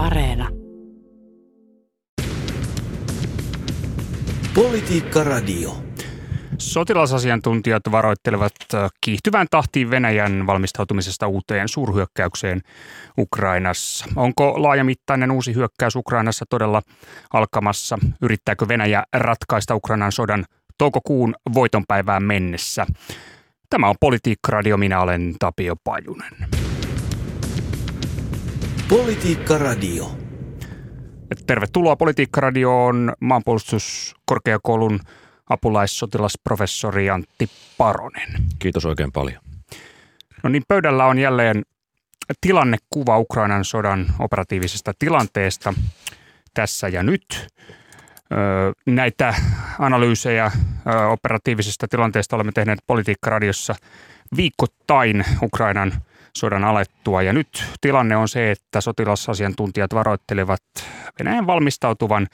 Areena. Politiikka Radio. Sotilasasiantuntijat varoittelevat äh, kiihtyvään tahtiin Venäjän valmistautumisesta uuteen suurhyökkäykseen Ukrainassa. Onko laajamittainen uusi hyökkäys Ukrainassa todella alkamassa? Yrittääkö Venäjä ratkaista Ukrainan sodan toukokuun voitonpäivään mennessä? Tämä on Politiikka Radio, minä olen Tapio Pajunen. Politiikka Radio. Tervetuloa Politiikka Radioon maanpuolustuskorkeakoulun apulaissotilasprofessori Antti Paronen. Kiitos oikein paljon. No niin, pöydällä on jälleen tilannekuva Ukrainan sodan operatiivisesta tilanteesta tässä ja nyt. Näitä analyysejä operatiivisesta tilanteesta olemme tehneet Politiikka-radiossa viikoittain Ukrainan sodan alettua. Ja nyt tilanne on se, että sotilasasiantuntijat varoittelevat Venäjän valmistautuvan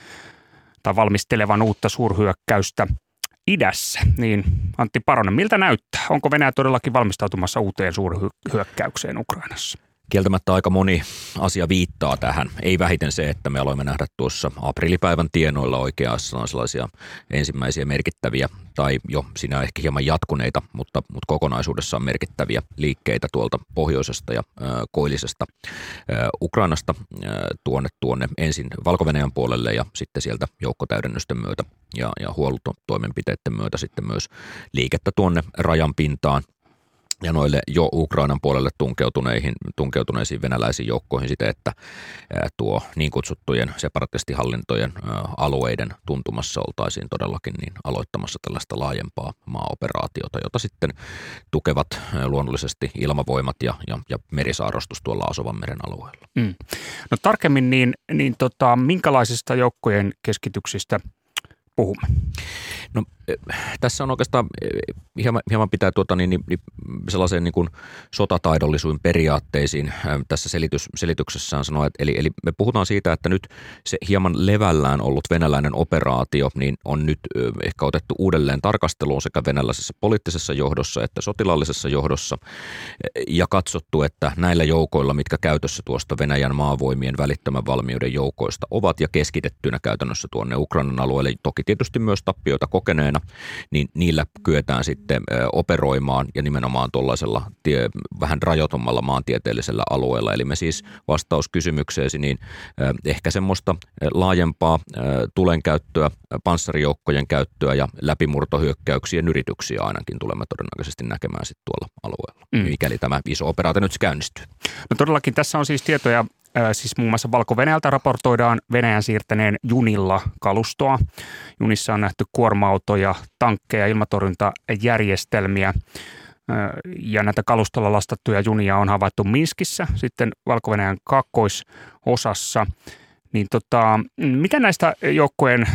tai valmistelevan uutta suurhyökkäystä idässä. Niin Antti Paronen, miltä näyttää? Onko Venäjä todellakin valmistautumassa uuteen suurhyökkäykseen Ukrainassa? Kieltämättä aika moni asia viittaa tähän. Ei vähiten se, että me aloimme nähdä tuossa aprillipäivän tienoilla oikeassa sellaisia ensimmäisiä merkittäviä tai jo sinä ehkä hieman jatkuneita, mutta, mutta kokonaisuudessaan merkittäviä liikkeitä tuolta pohjoisesta ja ö, koillisesta ö, Ukrainasta ö, tuonne, tuonne ensin valko puolelle ja sitten sieltä joukkotäydennysten myötä ja, ja huoltotoimenpiteiden myötä sitten myös liikettä tuonne rajan pintaan ja noille jo Ukrainan puolelle tunkeutuneihin, tunkeutuneisiin venäläisiin joukkoihin siten, että tuo niin kutsuttujen separatistihallintojen alueiden tuntumassa oltaisiin todellakin niin aloittamassa tällaista laajempaa maaoperaatiota, jota sitten tukevat luonnollisesti ilmavoimat ja, ja, ja merisaarostus tuolla Asovan meren alueella. Mm. No tarkemmin niin, niin tota, minkälaisista joukkojen keskityksistä puhumme? No tässä on oikeastaan hieman, hieman pitää tuota, niin, niin, sellaiseen niin kuin sotataidollisuuden periaatteisiin tässä selitys, selityksessään sanoa, että eli, eli me puhutaan siitä, että nyt se hieman levällään ollut venäläinen operaatio niin on nyt ehkä otettu uudelleen tarkasteluun sekä venäläisessä poliittisessa johdossa että sotilaallisessa johdossa ja katsottu, että näillä joukoilla, mitkä käytössä tuosta Venäjän maavoimien välittömän valmiuden joukoista ovat ja keskitettynä käytännössä tuonne Ukrainan alueelle, toki tietysti myös tappioita kokeneena alueena, niin niillä kyetään sitten operoimaan ja nimenomaan tuollaisella tie, vähän rajoitummalla maantieteellisellä alueella. Eli me siis vastaus kysymykseesi, niin ehkä semmoista laajempaa tulenkäyttöä, panssarijoukkojen käyttöä ja läpimurtohyökkäyksien yrityksiä ainakin tulemme todennäköisesti näkemään sitten tuolla alueella, mm. mikäli tämä iso operaatio nyt käynnistyy. No todellakin tässä on siis tietoja siis muun muassa valko raportoidaan Venäjän siirtäneen junilla kalustoa. Junissa on nähty kuorma-autoja, tankkeja, ilmatorjuntajärjestelmiä ja näitä kalustolla lastattuja junia on havaittu Minskissä, sitten valko kaakkoisosassa. Niin tota, mitä näistä joukkojen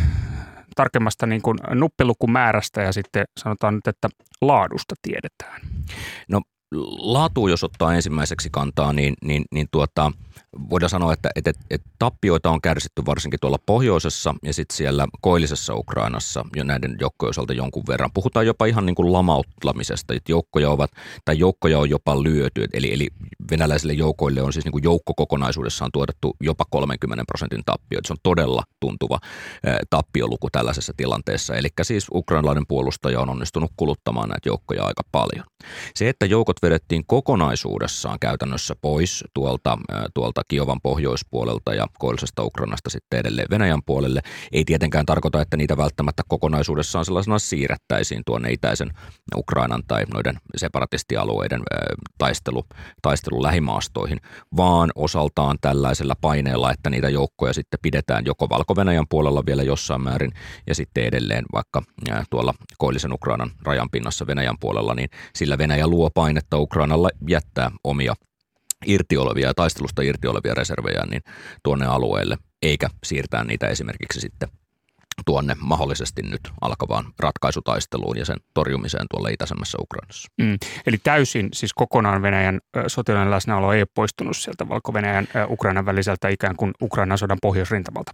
tarkemmasta niin kuin nuppilukumäärästä ja sitten sanotaan nyt, että laadusta tiedetään? No laatu, jos ottaa ensimmäiseksi kantaa, niin, niin, niin tuota – voidaan sanoa, että, että, että tappioita on kärsitty varsinkin tuolla pohjoisessa ja sitten siellä koillisessa Ukrainassa jo näiden joukkojen osalta jonkun verran. Puhutaan jopa ihan niin kuin lamauttamisesta, että joukkoja, ovat, tai joukkoja on jopa lyöty, eli, eli venäläisille joukoille on siis niin kuin joukko kokonaisuudessaan tuotettu jopa 30 prosentin tappio. Se on todella tuntuva tappioluku tällaisessa tilanteessa. Eli siis ukrainalainen puolustaja on onnistunut kuluttamaan näitä joukkoja aika paljon. Se, että joukot vedettiin kokonaisuudessaan käytännössä pois tuolta, tuolta Kiovan pohjoispuolelta ja koillisesta Ukrainasta sitten edelleen Venäjän puolelle, ei tietenkään tarkoita, että niitä välttämättä kokonaisuudessaan sellaisena siirrettäisiin tuonne itäisen Ukrainan tai noiden separatistialueiden taistelu, taistelu lähimaastoihin, vaan osaltaan tällaisella paineella, että niitä joukkoja sitten pidetään joko valko puolella vielä jossain määrin ja sitten edelleen vaikka tuolla koillisen Ukrainan rajan pinnassa Venäjän puolella, niin sillä Venäjä luo painetta Ukrainalla jättää omia irti olevia taistelusta irti olevia reservejä niin tuonne alueelle, eikä siirtää niitä esimerkiksi sitten tuonne mahdollisesti nyt alkavaan ratkaisutaisteluun ja sen torjumiseen tuolla itäisemmässä Ukrainassa. Mm. Eli täysin siis kokonaan Venäjän sotilainen läsnäolo ei ole poistunut sieltä Valko-Venäjän Ukrainan väliseltä ikään kuin Ukrainan sodan pohjoisrintamalta.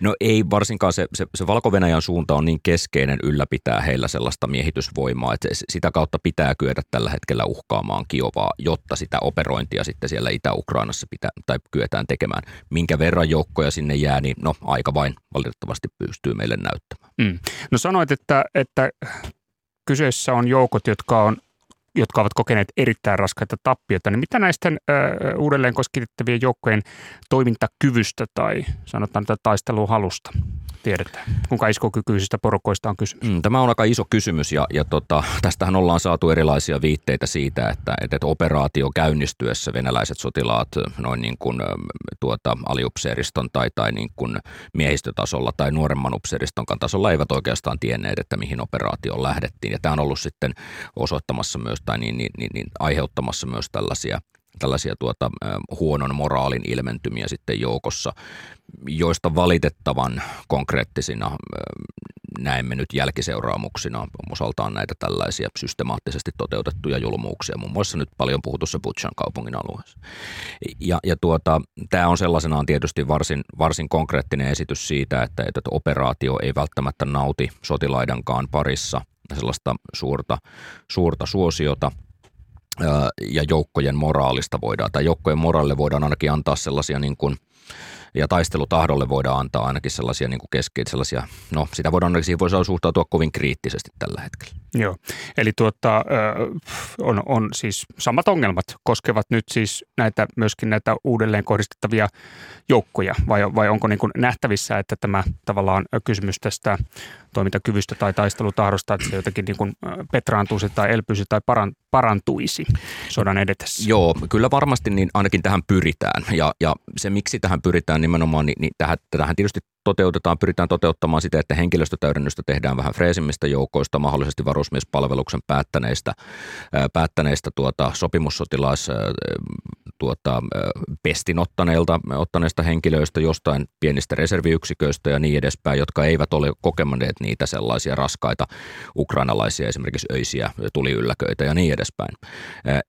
No ei varsinkaan se, se, se Valko-Venäjän suunta on niin keskeinen ylläpitää heillä sellaista miehitysvoimaa, että sitä kautta pitää kyetä tällä hetkellä uhkaamaan Kiovaa, jotta sitä operointia sitten siellä Itä-Ukrainassa pitää, tai kyetään tekemään. Minkä verran joukkoja sinne jää, niin no aika vain valitettavasti pystyy meille näyttämään. Mm. No sanoit, että, että kyseessä on joukot, jotka on jotka ovat kokeneet erittäin raskaita tappioita, niin mitä näistä ö, uudelleen koskitettavien joukkojen toimintakyvystä tai sanotaan että taisteluhalusta tiedetään? Kuinka iskokykyisistä porukoista on kysymys? Mm, tämä on aika iso kysymys ja, ja tota, tästähän ollaan saatu erilaisia viitteitä siitä, että, että operaatio käynnistyessä venäläiset sotilaat noin niin kuin tuota, aliupseeriston tai, tai niin kuin miehistötasolla tai nuoremman upseeriston tasolla eivät oikeastaan tienneet, että mihin operaatioon lähdettiin. Ja tämä on ollut sitten osoittamassa myös tai niin, niin, niin, niin aiheuttamassa myös tällaisia tällaisia tuota, huonon moraalin ilmentymiä sitten joukossa, joista valitettavan konkreettisina näemme nyt jälkiseuraamuksina osaltaan näitä tällaisia systemaattisesti toteutettuja julmuuksia, muun muassa nyt paljon puhutussa Butchan kaupungin alueessa. Ja, ja tuota, tämä on sellaisenaan tietysti varsin, varsin konkreettinen esitys siitä, että, että operaatio ei välttämättä nauti sotilaidankaan parissa sellaista suurta, suurta suosiota – ja joukkojen moraalista voidaan, tai joukkojen moraalille voidaan ainakin antaa sellaisia niin kuin, ja taistelutahdolle voidaan antaa ainakin sellaisia niin keskeisiä, no sitä voidaan siihen voi suhtautua kovin kriittisesti tällä hetkellä. Joo, eli tuota, on, on siis samat ongelmat koskevat nyt siis näitä, myöskin näitä uudelleen kohdistettavia joukkoja, vai, vai onko niin kuin nähtävissä, että tämä tavallaan kysymys tästä toimintakyvystä tai taistelutahdosta, että se jotenkin niin kuin petraantuisi tai elpyisi tai parantuisi sodan edetessä? Joo, kyllä varmasti niin ainakin tähän pyritään. Ja, ja se, miksi tähän pyritään nimenomaan, niin, niin tähän, tähän tietysti toteutetaan, pyritään toteuttamaan sitä, että henkilöstötäydennystä tehdään vähän freesimmistä joukoista, mahdollisesti varusmiespalveluksen päättäneistä, päättäneistä tuota, sopimussotilais tuota, pestin ottaneilta, ottaneista henkilöistä jostain pienistä reserviyksiköistä ja niin edespäin, jotka eivät ole kokemanneet niitä sellaisia raskaita ukrainalaisia esimerkiksi öisiä tuliylläköitä ja niin edespäin.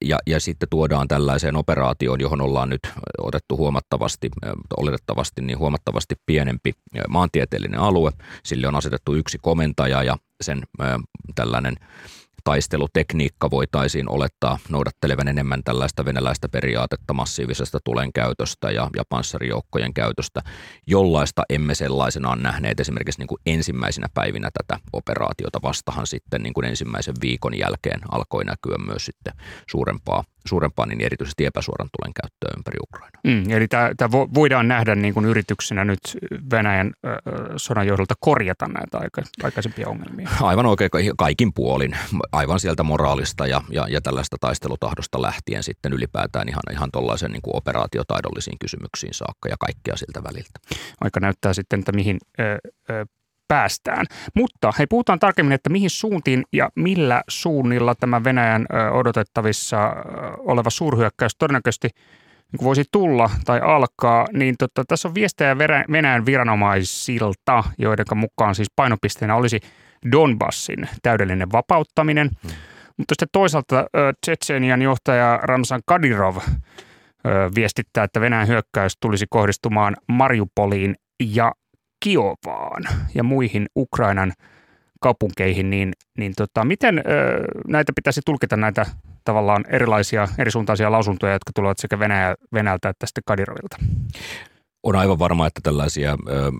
Ja, ja sitten tuodaan tällaiseen operaatioon, johon ollaan nyt otettu huomattavasti, oletettavasti niin huomattavasti pienempi maantieteellinen alue. Sille on asetettu yksi komentaja ja sen tällainen taistelutekniikka voitaisiin olettaa noudattelevan enemmän tällaista venäläistä periaatetta massiivisesta tulen käytöstä ja, ja panssarijoukkojen käytöstä, jollaista emme sellaisenaan nähneet esimerkiksi niin kuin ensimmäisenä päivinä tätä operaatiota. Vastahan sitten niin kuin ensimmäisen viikon jälkeen alkoi näkyä myös sitten suurempaa suurempaa, niin erityisesti epäsuoran tulen käyttöä ympäri Ukrainaa. Mm, eli tämä voidaan nähdä niin kuin yrityksenä nyt Venäjän äh, sodan johdolta korjata näitä aika, aikaisempia ongelmia. Aivan oikein, kaikin puolin. Aivan sieltä moraalista ja, ja, ja tällaista taistelutahdosta lähtien sitten ylipäätään ihan, ihan tuollaisen niin kuin operaatiotaidollisiin kysymyksiin saakka ja kaikkea siltä väliltä. Aika näyttää sitten, että mihin äh, äh, päästään. Mutta hei, puhutaan tarkemmin, että mihin suuntiin ja millä suunnilla tämä Venäjän odotettavissa oleva suurhyökkäys todennäköisesti niin voisi tulla tai alkaa, niin tota, tässä on viestejä Venäjän viranomaisilta, joiden mukaan siis painopisteenä olisi Donbassin täydellinen vapauttaminen. Hmm. Mutta sitten toisaalta Tsetsenian johtaja Ramsan Kadirov viestittää, että Venäjän hyökkäys tulisi kohdistumaan Mariupoliin ja Kiovaan ja muihin Ukrainan kaupunkeihin, niin, niin tota, miten ö, näitä pitäisi tulkita näitä tavallaan erilaisia, erisuuntaisia lausuntoja, jotka tulevat sekä Venäjä, Venäjältä että sitten Kadirovilta? On aivan varma, että tällaisia ö,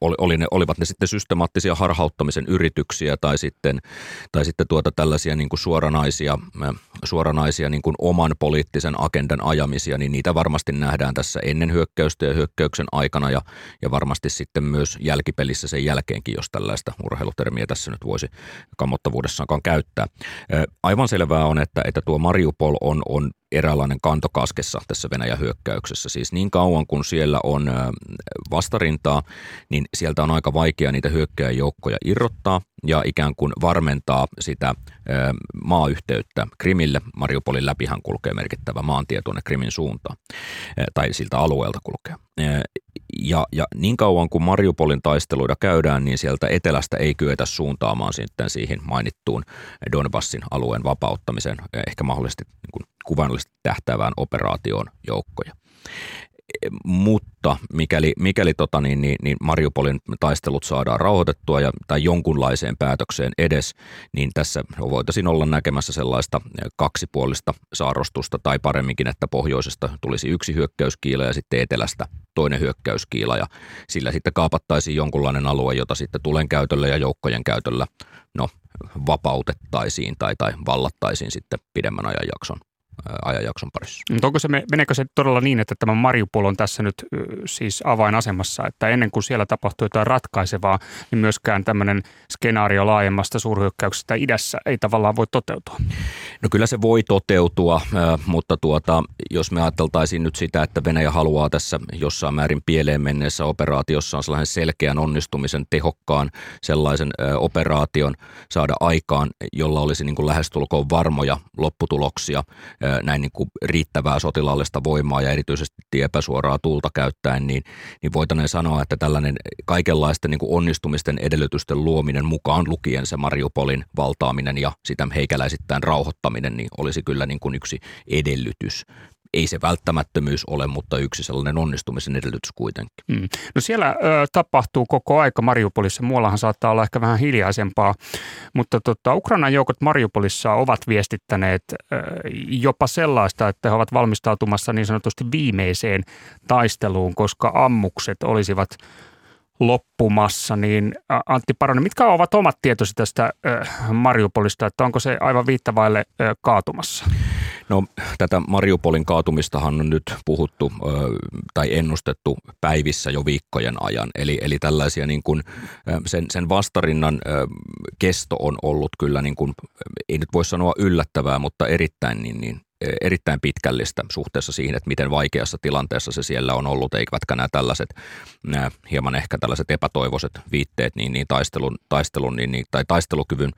oli, oli ne, olivat ne sitten systemaattisia harhauttamisen yrityksiä tai sitten, tai sitten tuota tällaisia niin kuin suoranaisia, suoranaisia niin kuin oman poliittisen agendan ajamisia, niin niitä varmasti nähdään tässä ennen hyökkäystä ja hyökkäyksen aikana ja, ja varmasti sitten myös jälkipelissä sen jälkeenkin, jos tällaista urheilutermiä tässä nyt voisi kammottavuudessaankaan käyttää. Aivan selvää on, että, että tuo Mariupol on, on eräänlainen kantokaskessa tässä Venäjän hyökkäyksessä. Siis niin kauan kuin siellä on vastarintaa, niin sieltä on aika vaikea niitä hyökkäjäjoukkoja irrottaa ja ikään kuin varmentaa sitä maayhteyttä Krimille. Mariupolin läpihän kulkee merkittävä maantie tuonne Krimin suuntaan, tai siltä alueelta kulkee. Ja, ja niin kauan kuin Mariupolin taisteluita käydään, niin sieltä etelästä ei kyetä suuntaamaan sitten siihen mainittuun Donbassin alueen vapauttamiseen, ehkä mahdollisesti niin kuin kuvainnollisesti tähtäävään operaatioon joukkoja mutta mikäli, mikäli tota, niin, niin, niin Mariupolin taistelut saadaan rauhoitettua ja, tai jonkunlaiseen päätökseen edes, niin tässä voitaisiin olla näkemässä sellaista kaksipuolista saarrostusta tai paremminkin, että pohjoisesta tulisi yksi hyökkäyskiila ja sitten etelästä toinen hyökkäyskiila. Ja sillä sitten kaapattaisiin jonkunlainen alue, jota sitten tulen käytöllä ja joukkojen käytöllä no, vapautettaisiin tai, tai vallattaisiin sitten pidemmän ajanjakson ajanjakson parissa. Onko se, meneekö se todella niin, että tämä Mariupol on tässä nyt siis avainasemassa, että ennen kuin siellä tapahtuu jotain ratkaisevaa, niin myöskään tämmöinen skenaario laajemmasta suurhyökkäyksestä idässä ei tavallaan voi toteutua? No kyllä se voi toteutua, mutta tuota, jos me ajateltaisiin nyt sitä, että Venäjä haluaa tässä jossain määrin pieleen menneessä operaatiossa on sellaisen selkeän onnistumisen, tehokkaan sellaisen operaation saada aikaan, jolla olisi niin kuin lähestulkoon varmoja lopputuloksia, näin niin kuin riittävää sotilaallista voimaa ja erityisesti epäsuoraa tulta käyttäen, niin, niin voitaneen sanoa, että tällainen kaikenlaisten niin kuin onnistumisten edellytysten luominen mukaan lukien se Mariupolin valtaaminen ja sitä heikäläisittäin rauhoittaminen, niin olisi kyllä niin kuin yksi edellytys ei se välttämättömyys ole, mutta yksi sellainen onnistumisen edellytys kuitenkin. Mm. No siellä ö, tapahtuu koko aika Mariupolissa, muuallahan saattaa olla ehkä vähän hiljaisempaa, mutta tota, Ukrainan joukot Mariupolissa ovat viestittäneet ö, jopa sellaista, että he ovat valmistautumassa niin sanotusti viimeiseen taisteluun, koska ammukset olisivat loppumassa, niin Antti Paronen, mitkä ovat omat tietosi tästä Mariupolista, että onko se aivan viittavaille kaatumassa? No tätä Mariupolin kaatumistahan on nyt puhuttu tai ennustettu päivissä jo viikkojen ajan. Eli, eli tällaisia niin kuin, sen, sen vastarinnan kesto on ollut kyllä, niin kuin, ei nyt voi sanoa yllättävää, mutta erittäin niin, niin erittäin pitkällistä suhteessa siihen, että miten vaikeassa tilanteessa se siellä on ollut, eivätkä nämä tällaiset nämä hieman ehkä tällaiset epätoivoiset viitteet niin, niin taistelun, taistelun niin, niin, tai taistelukyvyn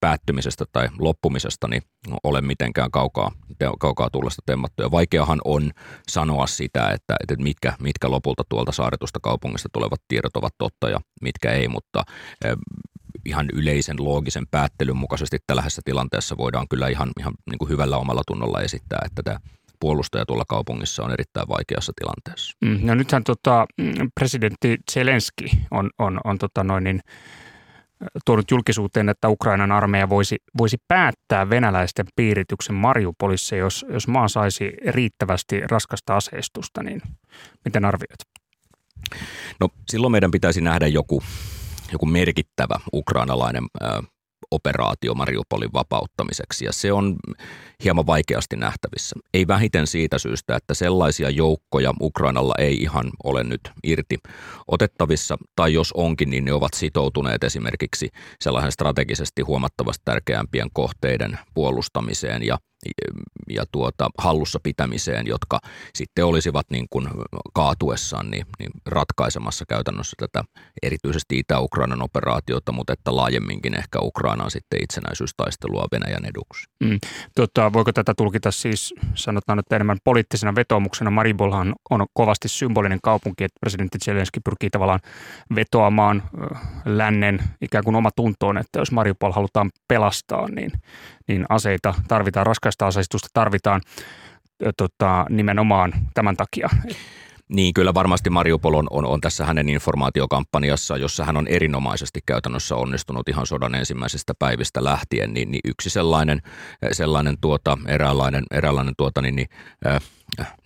päättymisestä tai loppumisesta niin ole mitenkään kaukaa, kaukaa tullesta temmattuja. Vaikeahan on sanoa sitä, että, että mitkä, mitkä lopulta tuolta saaretusta kaupungista tulevat tiedot ovat totta ja mitkä ei, mutta ihan yleisen loogisen päättelyn mukaisesti tällaisessa tilanteessa voidaan kyllä ihan, ihan niin kuin hyvällä omalla tunnolla esittää, että tämä puolustaja tuolla kaupungissa on erittäin vaikeassa tilanteessa. Mm, no nythän tota, presidentti Zelenski on, on, on tota noin niin, tuonut julkisuuteen, että Ukrainan armeija voisi, voisi päättää venäläisten piirityksen Mariupolissa, jos, jos maa saisi riittävästi raskasta aseistusta, niin miten arvioit? No silloin meidän pitäisi nähdä joku joku merkittävä ukrainalainen operaatio Mariupolin vapauttamiseksi. Ja se on hieman vaikeasti nähtävissä. Ei vähiten siitä syystä, että sellaisia joukkoja Ukrainalla ei ihan ole nyt irti otettavissa tai jos onkin, niin ne ovat sitoutuneet esimerkiksi sellaisen strategisesti huomattavasti tärkeämpien kohteiden puolustamiseen ja ja tuota, hallussa pitämiseen, jotka sitten olisivat niin kuin kaatuessaan niin, niin ratkaisemassa käytännössä tätä erityisesti Itä-Ukrainan operaatiota, mutta että laajemminkin ehkä Ukrainaan sitten itsenäisyystaistelua Venäjän eduksi. Mm. Tota, voiko tätä tulkita siis, sanotaan että enemmän poliittisena vetoomuksena? Maribolhan on kovasti symbolinen kaupunki, että presidentti Zelenski pyrkii tavallaan vetoamaan lännen ikään kuin oma tuntoon, että jos Mariupol halutaan pelastaa, niin, niin aseita tarvitaan, raskaista aseistusta tarvitaan tota, nimenomaan tämän takia. Niin, kyllä varmasti Mariupol on, on, on tässä hänen informaatiokampanjassa, jossa hän on erinomaisesti käytännössä onnistunut ihan sodan ensimmäisestä päivistä lähtien, niin, niin yksi sellainen, sellainen tuota, eräänlainen, eräänlainen tuota, niin, niin, äh,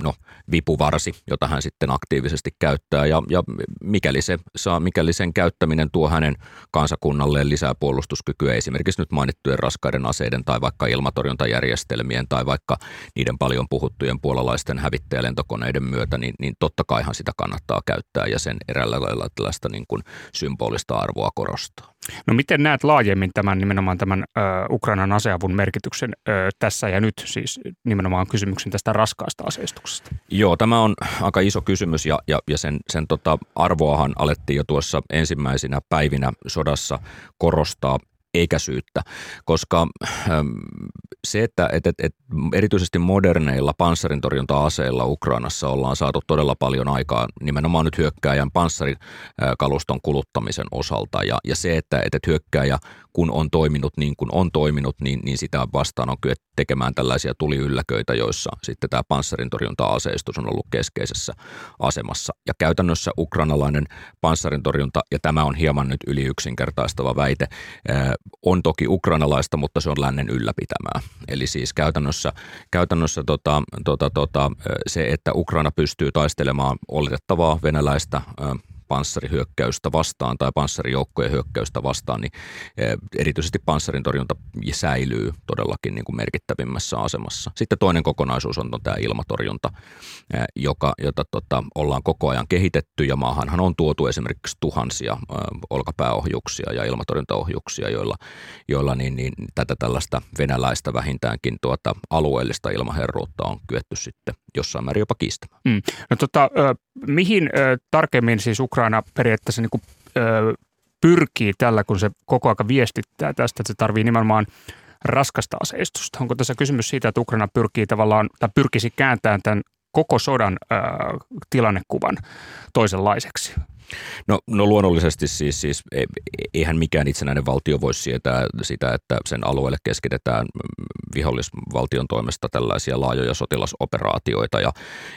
no, vipuvarsi, jota hän sitten aktiivisesti käyttää. Ja, ja mikäli, se saa, mikäli sen käyttäminen tuo hänen kansakunnalleen lisää puolustuskykyä, esimerkiksi nyt mainittujen raskaiden aseiden tai vaikka ilmatorjuntajärjestelmien tai vaikka niiden paljon puhuttujen puolalaisten hävittäjälentokoneiden myötä, niin, niin totta kaihan sitä kannattaa käyttää ja sen eräällä lailla tällaista niin kuin symbolista arvoa korostaa. No miten näet laajemmin tämän nimenomaan tämän ö, Ukrainan aseavun merkityksen ö, tässä ja nyt, siis nimenomaan kysymyksen tästä raskaasta aseistuksesta? Joo, tämä on aika iso kysymys ja, ja, ja sen, sen tota arvoahan alettiin jo tuossa ensimmäisinä päivinä sodassa korostaa eikä syyttä, koska se, että et, et, et erityisesti moderneilla panssarintorjunta-aseilla Ukrainassa ollaan saatu todella paljon aikaa nimenomaan nyt hyökkääjän panssarikaluston kuluttamisen osalta ja, ja se, että et, et hyökkääjä kun on toiminut niin kuin on toiminut, niin, niin sitä vastaan on kyetty tekemään tällaisia tuliylläköitä, joissa sitten tämä panssarintorjunta-aseistus on ollut keskeisessä asemassa. Ja käytännössä ukrainalainen panssarintorjunta, ja tämä on hieman nyt yli yksinkertaistava väite, on toki ukrainalaista, mutta se on lännen ylläpitämää. Eli siis käytännössä, käytännössä tota, tota, tota, se, että Ukraina pystyy taistelemaan oletettavaa venäläistä panssarihyökkäystä vastaan tai panssarijoukkojen hyökkäystä vastaan, niin eh, erityisesti panssarin torjunta säilyy todellakin niin kuin merkittävimmässä asemassa. Sitten toinen kokonaisuus on tämä ilmatorjunta, eh, joka, jota tota, ollaan koko ajan kehitetty ja maahanhan on tuotu esimerkiksi tuhansia eh, olkapääohjuksia ja ilmatorjuntaohjuksia, joilla, joilla niin, niin, tätä tällaista venäläistä vähintäänkin tuota alueellista ilmaherruutta on kyetty sitten jossain määrin jopa kiistämään. Mm. No tota, mihin tarkemmin siis Ukraina periaatteessa niin kuin, pyrkii tällä, kun se koko ajan viestittää tästä, että se tarvii nimenomaan raskasta aseistusta? Onko tässä kysymys siitä, että Ukraina pyrkii tavallaan, tai pyrkisi kääntämään tämän koko sodan ö, tilannekuvan toisenlaiseksi? No, no luonnollisesti siis, siis e, eihän mikään itsenäinen valtio voi sietää sitä, että sen alueelle keskitetään vihollisvaltion toimesta tällaisia laajoja sotilasoperaatioita ja,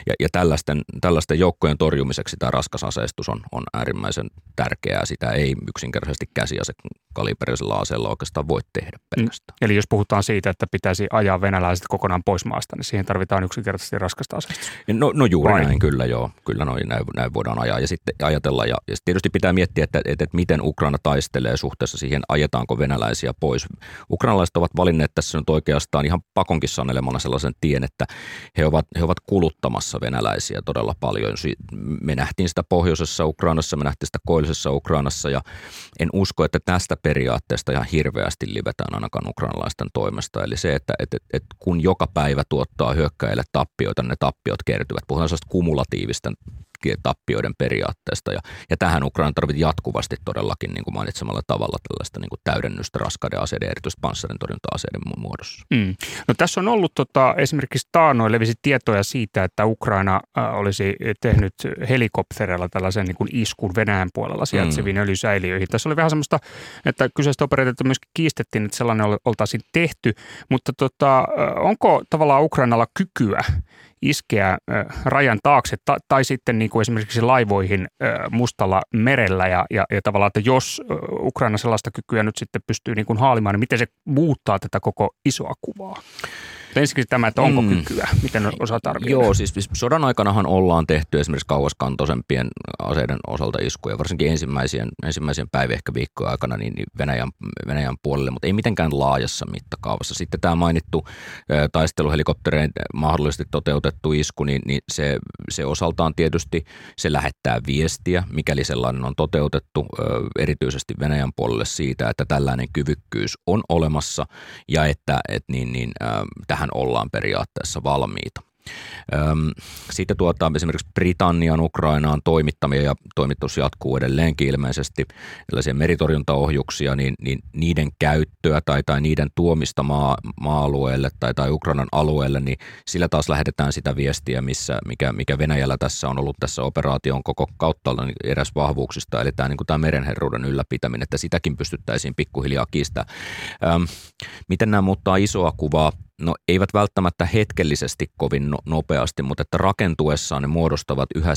ja, ja tällaisten, tällaisten joukkojen torjumiseksi tämä raskas aseistus on, on äärimmäisen tärkeää. Sitä ei yksinkertaisesti käsiase kaliberisella aseella oikeastaan voi tehdä mm. pelkästään. Eli jos puhutaan siitä, että pitäisi ajaa venäläiset kokonaan pois maasta, niin siihen tarvitaan yksinkertaisesti raskasta aseistusta. No, no juuri Vai? näin, kyllä joo. Kyllä noin, näin, näin voidaan ajaa. Ja sitten ajatella ja, ja tietysti pitää miettiä, että, että, että miten Ukraina taistelee suhteessa siihen, ajetaanko venäläisiä pois. Ukrainalaiset ovat valinneet tässä nyt oikeastaan ihan pakonkin sanelemana sellaisen tien, että he ovat, he ovat kuluttamassa venäläisiä todella paljon. Me nähtiin sitä pohjoisessa Ukrainassa, me nähtiin sitä koillisessa Ukrainassa ja en usko, että tästä periaatteesta ihan hirveästi livetään ainakaan ukrainalaisten toimesta. Eli se, että, että, että kun joka päivä tuottaa hyökkäille tappioita, ne tappiot kertyvät. Puhutaan kumulatiivisten tappioiden periaatteesta. Ja, ja tähän Ukraina tarvitsee jatkuvasti todellakin niin kuin mainitsemalla tavalla tällaista niin kuin täydennystä raskaiden aseiden, erityisesti panssarin torjunta-aseiden muodossa. Mm. No, tässä on ollut tota, esimerkiksi taanoin levisi tietoja siitä, että Ukraina äh, olisi tehnyt helikoptereilla tällaisen niin kuin iskun Venäjän puolella sijaitseviin mm. öljysäiliöihin. Tässä oli vähän semmoista, että kyseistä operaatiota myöskin kiistettiin, että sellainen oltaisiin tehty, mutta tota, onko tavallaan Ukrainalla kykyä iskeä rajan taakse tai, sitten niin kuin esimerkiksi laivoihin mustalla merellä ja, ja, ja tavallaan, että jos Ukraina sellaista kykyä nyt sitten pystyy niin kuin haalimaan, niin miten se muuttaa tätä koko isoa kuvaa? Mutta ensinnäkin tämä, että onko mm. kykyä, miten osaat arvioida? Joo, siis, siis sodan aikanahan ollaan tehty esimerkiksi kauaskantoisempien aseiden osalta iskuja, varsinkin ensimmäisien, ensimmäisien päivien ehkä viikkojen aikana niin, niin Venäjän, Venäjän puolelle, mutta ei mitenkään laajassa mittakaavassa. Sitten tämä mainittu taisteluhelikoptereen mahdollisesti toteutettu isku, niin, niin se, se osaltaan tietysti se lähettää viestiä, mikäli sellainen on toteutettu erityisesti Venäjän puolelle siitä, että tällainen kyvykkyys on olemassa ja että et niin, niin, tähän ollaan periaatteessa valmiita. Sitten tuota, esimerkiksi Britannian Ukrainaan toimittamia ja toimitus jatkuu edelleenkin ilmeisesti tällaisia meritorjuntaohjuksia, niin, niin niiden käyttöä tai, tai niiden tuomista maa, maa-alueelle tai, tai Ukrainan alueelle, niin sillä taas lähetetään sitä viestiä, missä, mikä, mikä Venäjällä tässä on ollut tässä operaation koko kautta niin eräs vahvuuksista, eli tämä, niin kuin tämä merenherruuden ylläpitäminen, että sitäkin pystyttäisiin pikkuhiljaa kiistämään. miten nämä muuttaa isoa kuvaa? No eivät välttämättä hetkellisesti kovin no, nopeasti, mutta että rakentuessaan ne muodostavat yhä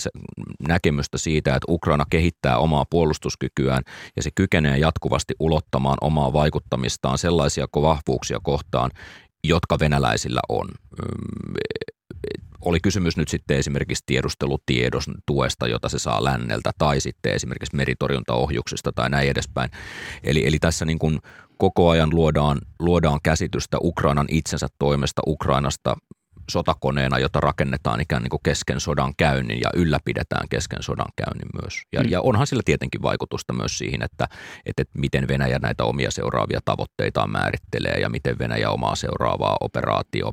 näkemystä siitä, että Ukraina kehittää omaa puolustuskykyään ja se kykenee jatkuvasti ulottamaan omaa vaikuttamistaan sellaisia vahvuuksia kohtaan, jotka venäläisillä on oli kysymys nyt sitten esimerkiksi tiedustelutiedon tuesta, jota se saa länneltä, tai sitten esimerkiksi meritorjuntaohjuksista tai näin edespäin. Eli, eli tässä niin kuin koko ajan luodaan, luodaan käsitystä Ukrainan itsensä toimesta, Ukrainasta sotakoneena, jota rakennetaan ikään niin kuin kesken sodan käynnin ja ylläpidetään kesken sodan käynnin myös. Ja, mm. ja onhan sillä tietenkin vaikutusta myös siihen, että, että, että miten Venäjä näitä omia seuraavia tavoitteitaan määrittelee ja miten Venäjä omaa seuraavaa operaatio,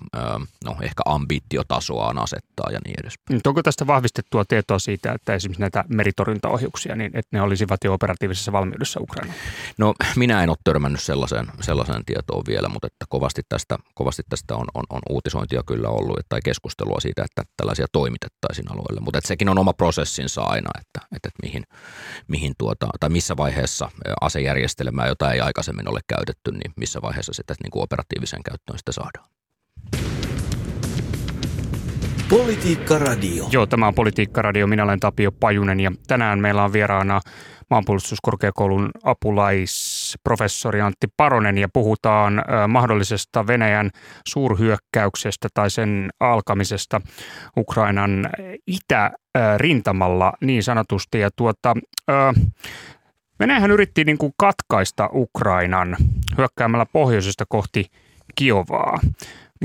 no ehkä ambitiotasoaan asettaa ja niin edespäin. Onko tästä vahvistettua tietoa siitä, että esimerkiksi näitä meritorjuntaohjuksia, niin että ne olisivat jo operatiivisessa valmiudessa Ukrainaan? No minä en ole törmännyt sellaiseen, sellaiseen tietoon vielä, mutta että kovasti tästä, kovasti tästä on, on, on uutisointia kyllä ollut tai keskustelua siitä, että tällaisia toimitettaisiin alueelle. Mutta että sekin on oma prosessinsa aina, että, että, että mihin, mihin tuota, tai missä vaiheessa asejärjestelmää, jota ei aikaisemmin ole käytetty, niin missä vaiheessa sitä niin kuin operatiiviseen käyttöön sitä saadaan. Politiikka Radio. Joo, tämä on Politiikka Radio. Minä olen Tapio Pajunen ja tänään meillä on vieraana maanpuolustuskorkeakoulun apulaisprofessori Antti Paronen ja puhutaan mahdollisesta Venäjän suurhyökkäyksestä tai sen alkamisesta Ukrainan itärintamalla niin sanotusti. Ja tuota, Venäjähän yritti niin kuin katkaista Ukrainan hyökkäämällä pohjoisesta kohti Kiovaa.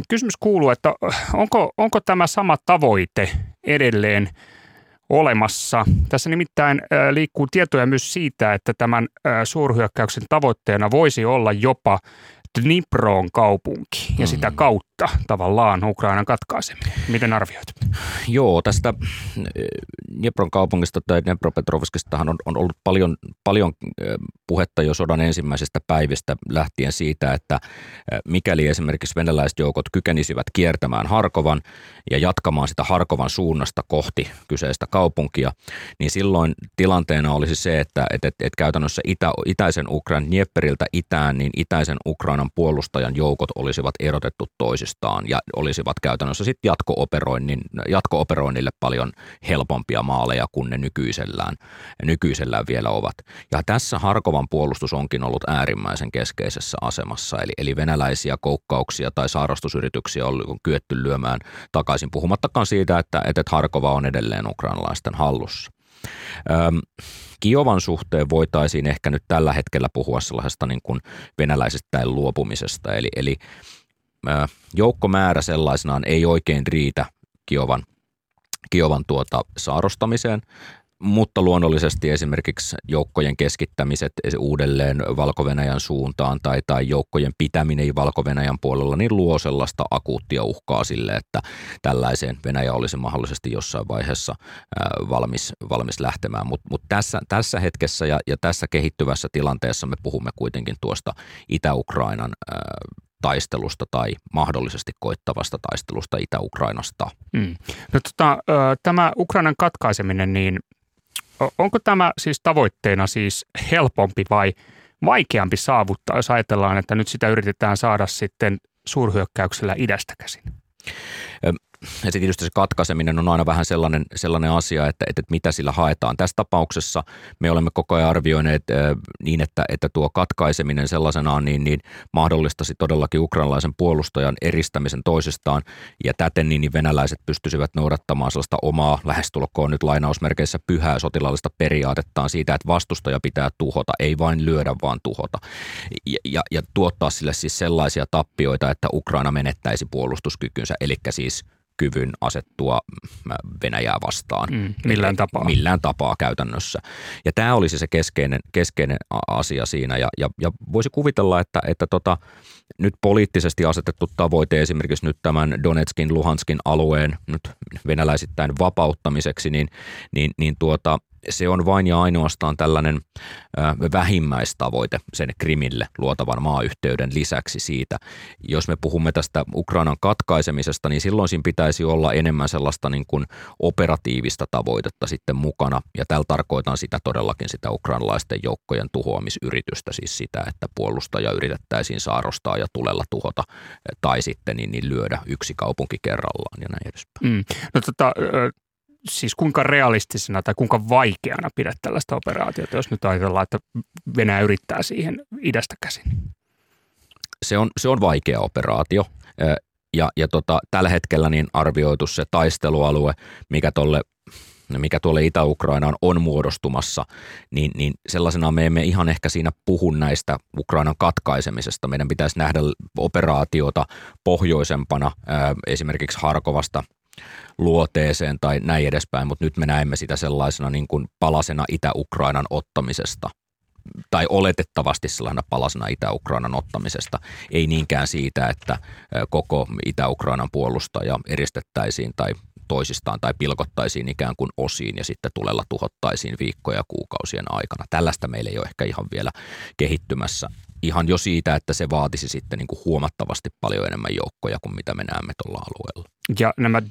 Kysymys kuuluu, että onko, onko tämä sama tavoite edelleen olemassa. Tässä nimittäin liikkuu tietoja myös siitä, että tämän suurhyökkäyksen tavoitteena voisi olla jopa Dnipron kaupunki ja sitä mm. Kautta tavallaan Ukrainan katkaiseminen. Miten arvioit? Joo, tästä eh, Dnipron kaupungista tai Dnepropetrovskistahan on, on ollut paljon, paljon eh, puhetta jo sodan ensimmäisestä päivistä lähtien siitä, että eh, mikäli esimerkiksi venäläiset joukot kykenisivät kiertämään Harkovan ja jatkamaan sitä Harkovan suunnasta kohti kyseistä kaupunkia, niin silloin tilanteena olisi se, että, että, että, että käytännössä itä, itäisen Ukrainan Dnieperiltä itään, niin itäisen Ukrainan puolustajan joukot olisivat erotettu toisistaan ja olisivat käytännössä sitten jatko-operoinnin, jatko-operoinnille paljon helpompia maaleja kuin ne nykyisellään, nykyisellään vielä ovat. Ja tässä Harkovan puolustus onkin ollut äärimmäisen keskeisessä asemassa, eli, eli venäläisiä koukkauksia tai saarastusyrityksiä on kyetty lyömään takaisin, puhumattakaan siitä, että, että Harkova on edelleen ukrainalaisten hallussa. Öm, Kiovan suhteen voitaisiin ehkä nyt tällä hetkellä puhua sellaisesta niin kuin venäläisestä luopumisesta, eli, eli joukkomäärä sellaisenaan ei oikein riitä Kiovan, Kiovan tuota saarostamiseen mutta luonnollisesti esimerkiksi joukkojen keskittämiset uudelleen valko suuntaan tai, tai joukkojen pitäminen valko puolella, niin luo sellaista akuuttia uhkaa sille, että tällaiseen Venäjä olisi mahdollisesti jossain vaiheessa valmis, valmis lähtemään. Mutta mut tässä, tässä hetkessä ja, ja tässä kehittyvässä tilanteessa me puhumme kuitenkin tuosta Itä-Ukrainan taistelusta tai mahdollisesti koittavasta taistelusta Itä-Ukrainasta. Mm. No, tota, tämä Ukrainan katkaiseminen, niin onko tämä siis tavoitteena siis helpompi vai vaikeampi saavuttaa, jos ajatellaan, että nyt sitä yritetään saada sitten suurhyökkäyksellä idästä käsin? Ja tietysti se katkaiseminen on aina vähän sellainen, sellainen asia, että, että mitä sillä haetaan. Tässä tapauksessa me olemme koko ajan arvioineet niin, että, että tuo katkaiseminen sellaisenaan niin, niin mahdollistaisi todellakin ukrainalaisen puolustajan eristämisen toisistaan ja täten niin, niin venäläiset pystyisivät noudattamaan sellaista omaa lähestulkoon nyt lainausmerkeissä pyhää sotilaallista periaatettaan siitä, että vastustaja pitää tuhota, ei vain lyödä, vaan tuhota. Ja, ja, ja tuottaa sille siis sellaisia tappioita, että Ukraina menettäisi puolustuskykynsä, eli siis kyvyn asettua Venäjää vastaan. Mm, millään tapaa. Millään tapaa käytännössä. Ja tämä olisi se keskeinen, keskeinen asia siinä. Ja, ja, ja voisi kuvitella, että, että tota, nyt poliittisesti asetettu tavoite esimerkiksi nyt tämän Donetskin, Luhanskin alueen nyt venäläisittäin vapauttamiseksi, niin, niin, niin tuota, se on vain ja ainoastaan tällainen vähimmäistavoite sen Krimille luotavan maayhteyden lisäksi siitä. Jos me puhumme tästä Ukrainan katkaisemisesta, niin silloin siinä pitäisi olla enemmän sellaista niin kuin operatiivista tavoitetta sitten mukana. Ja tällä tarkoitan sitä todellakin sitä ukrainalaisten joukkojen tuhoamisyritystä, siis sitä, että puolustaja yritettäisiin saarostaa ja tulella tuhota tai sitten niin, niin lyödä yksi kaupunki kerrallaan ja näin edespäin. Mm. No tota, siis kuinka realistisena tai kuinka vaikeana pidät tällaista operaatiota, jos nyt ajatellaan, että Venäjä yrittää siihen idästä käsin? Se on, se on vaikea operaatio ja, ja tota, tällä hetkellä niin arvioitu se taistelualue, mikä tuolle mikä tuolle Itä-Ukrainaan on muodostumassa, niin, niin sellaisena me emme ihan ehkä siinä puhu näistä Ukrainan katkaisemisesta. Meidän pitäisi nähdä operaatiota pohjoisempana esimerkiksi Harkovasta luoteeseen tai näin edespäin, mutta nyt me näemme sitä sellaisena niin kuin palasena Itä-Ukrainan ottamisesta tai oletettavasti sellaisena palasena Itä-Ukrainan ottamisesta, ei niinkään siitä, että koko Itä-Ukrainan puolustaja eristettäisiin tai toisistaan tai pilkottaisiin ikään kuin osiin ja sitten tulella tuhottaisiin viikkoja ja kuukausien aikana. Tällaista meillä ei ole ehkä ihan vielä kehittymässä. Ihan jo siitä, että se vaatisi sitten niin kuin huomattavasti paljon enemmän joukkoja kuin mitä me näemme tuolla alueella. Ja nämä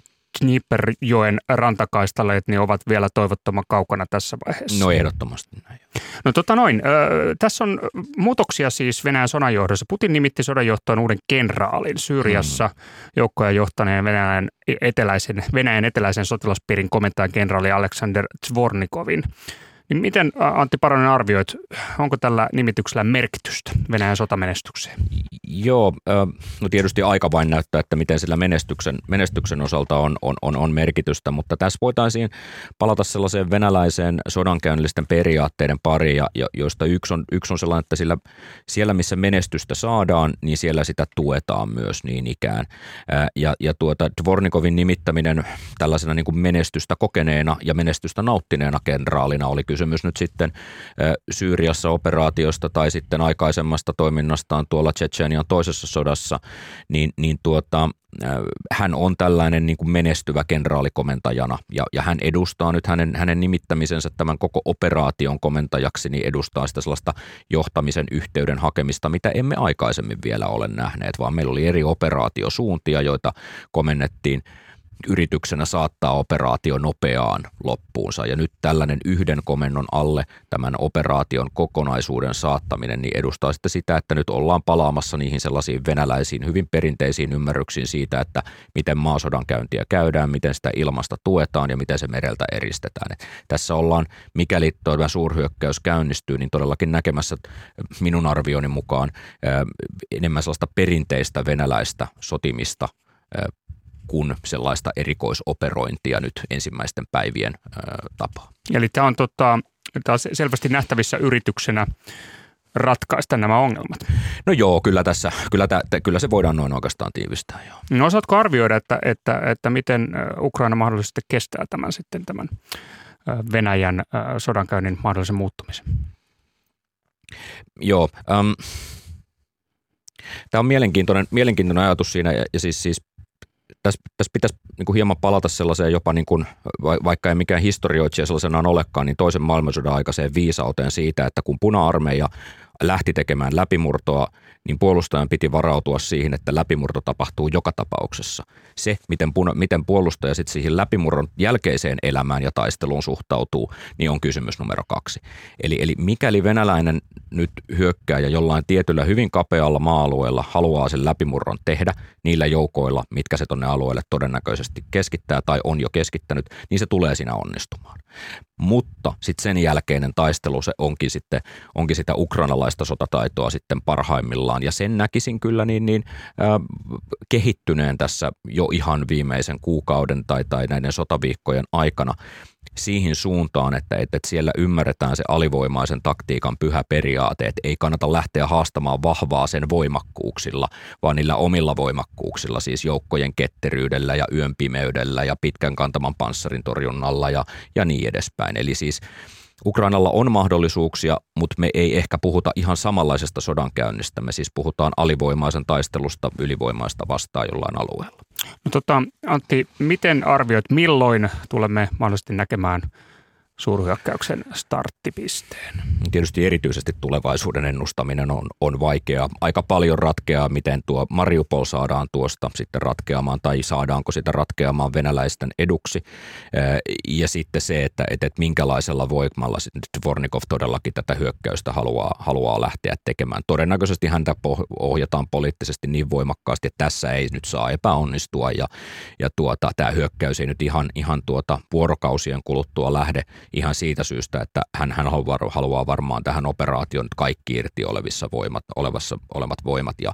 Dniperjoen rantakaistaleet niin ovat vielä toivottoman kaukana tässä vaiheessa. No ehdottomasti näin. No tota noin, ö, tässä on muutoksia siis Venäjän sodanjohdossa. Putin nimitti sodanjohtoon uuden kenraalin Syyriassa mm. joukkoja johtaneen Venäjän eteläisen, Venäjän eteläisen sotilaspiirin komentajan kenraali Alexander Zvornikovin. Niin miten Antti Paronen arvioit, onko tällä nimityksellä merkitystä Venäjän sotamenestykseen? Joo, no tietysti aika vain näyttää, että miten sillä menestyksen, menestyksen osalta on, on, on, merkitystä, mutta tässä voitaisiin palata sellaiseen venäläiseen sodankäynnillisten periaatteiden pariin, ja, joista yksi on, yksi on sellainen, että sillä, siellä missä menestystä saadaan, niin siellä sitä tuetaan myös niin ikään. Ja, ja tuota, Dvornikovin nimittäminen tällaisena niin kuin menestystä kokeneena ja menestystä nauttineena kenraalina oli kysymys kysymys nyt sitten Syyriassa operaatiosta tai sitten aikaisemmasta toiminnastaan tuolla Tsetsenian toisessa sodassa, niin, niin tuota, hän on tällainen niin kuin menestyvä kenraalikomentajana ja, ja hän edustaa nyt hänen, hänen nimittämisensä tämän koko operaation komentajaksi, niin edustaa sitä sellaista johtamisen yhteyden hakemista, mitä emme aikaisemmin vielä ole nähneet, vaan meillä oli eri operaatiosuuntia, joita komennettiin – yrityksenä saattaa operaatio nopeaan loppuunsa. Ja nyt tällainen yhden komennon alle tämän operaation kokonaisuuden saattaminen niin edustaa sitten sitä, että nyt ollaan palaamassa niihin sellaisiin venäläisiin hyvin perinteisiin ymmärryksiin siitä, että miten maasodan käyntiä käydään, miten sitä ilmasta tuetaan ja miten se mereltä eristetään. Et tässä ollaan, mikäli tämä suurhyökkäys käynnistyy, niin todellakin näkemässä minun arvioni mukaan enemmän sellaista perinteistä venäläistä sotimista kuin sellaista erikoisoperointia nyt ensimmäisten päivien tapaa. Eli tämä on, tota, tämä on selvästi nähtävissä yrityksenä ratkaista nämä ongelmat. No joo, kyllä, tässä, kyllä, tä, kyllä se voidaan noin oikeastaan tiivistää. Joo. No osaatko arvioida, että, että, että miten Ukraina mahdollisesti kestää tämän sitten tämän Venäjän sodankäynnin mahdollisen muuttumisen? Joo, um, Tämä on mielenkiintoinen, mielenkiintoinen ajatus siinä, ja, ja siis, siis tässä, tässä pitäisi niin kuin hieman palata sellaiseen jopa, niin kuin, vaikka ei mikään historioitsija sellaisenaan olekaan, niin toisen maailmansodan aikaiseen viisauteen siitä, että kun puna-armeija lähti tekemään läpimurtoa, niin puolustajan piti varautua siihen, että läpimurto tapahtuu joka tapauksessa. Se, miten, puna, miten puolustaja sitten siihen läpimurron jälkeiseen elämään ja taisteluun suhtautuu, niin on kysymys numero kaksi. Eli, eli mikäli venäläinen nyt hyökkää ja jollain tietyllä hyvin kapealla maa-alueella haluaa sen läpimurron tehdä niillä joukoilla, mitkä se tuonne alueelle todennäköisesti keskittää tai on jo keskittänyt, niin se tulee siinä onnistumaan. Mutta sitten sen jälkeinen taistelu se onkin sitten onkin sitä ukrainalaista sotataitoa sitten parhaimmillaan ja sen näkisin kyllä niin, niin äh, kehittyneen tässä jo ihan viimeisen kuukauden tai, tai näiden sotaviikkojen aikana siihen suuntaan, että, että siellä ymmärretään se alivoimaisen taktiikan pyhä periaate, että ei kannata lähteä haastamaan vahvaa sen voimakkuuksilla, vaan niillä omilla voimakkuuksilla, siis joukkojen ketteryydellä ja yön pimeydellä ja pitkän kantaman panssarin torjunnalla ja, ja niin edespäin. Eli siis Ukrainalla on mahdollisuuksia, mutta me ei ehkä puhuta ihan samanlaisesta sodankäynnistä. Me siis puhutaan alivoimaisen taistelusta ylivoimaista vastaan jollain alueella. No tota, Antti, miten arvioit, milloin tulemme mahdollisesti näkemään – suurhyökkäyksen starttipisteen. Tietysti erityisesti tulevaisuuden ennustaminen on, on vaikeaa. Aika paljon ratkeaa, miten tuo Mariupol saadaan tuosta sitten ratkeamaan tai saadaanko sitä ratkeamaan venäläisten eduksi. Ja sitten se, että, että, että minkälaisella voimalla Dvornikov todellakin tätä hyökkäystä haluaa, haluaa lähteä tekemään. Todennäköisesti häntä ohjataan poliittisesti niin voimakkaasti, että tässä ei nyt saa epäonnistua ja, ja tuota, tämä hyökkäys ei nyt ihan, ihan tuota vuorokausien kuluttua lähde ihan siitä syystä, että hän, hän haluaa, varmaan tähän operaation kaikki irti olevissa voimat, olevassa, olevat voimat ja,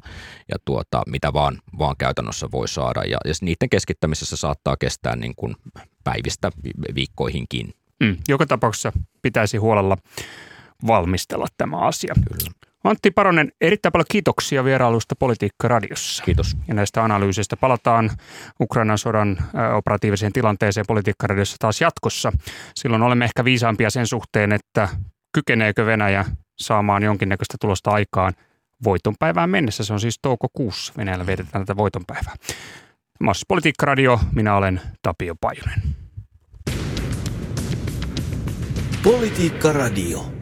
ja tuota, mitä vaan, vaan käytännössä voi saada. Ja, ja niiden keskittämisessä saattaa kestää niin kuin päivistä viikkoihinkin. Mm, joka tapauksessa pitäisi huolella valmistella tämä asia. Kyllä. Antti Paronen, erittäin paljon kiitoksia vierailusta Politiikka Radiossa. Kiitos. Ja näistä analyysistä palataan Ukrainan sodan operatiiviseen tilanteeseen Politiikka Radiossa taas jatkossa. Silloin olemme ehkä viisaampia sen suhteen, että kykeneekö Venäjä saamaan jonkinnäköistä tulosta aikaan voitonpäivään mennessä. Se on siis toukokuussa. Venäjällä vietetään tätä voitonpäivää. Maassa Politiikka Radio, minä olen Tapio Pajunen. Politiikka Radio.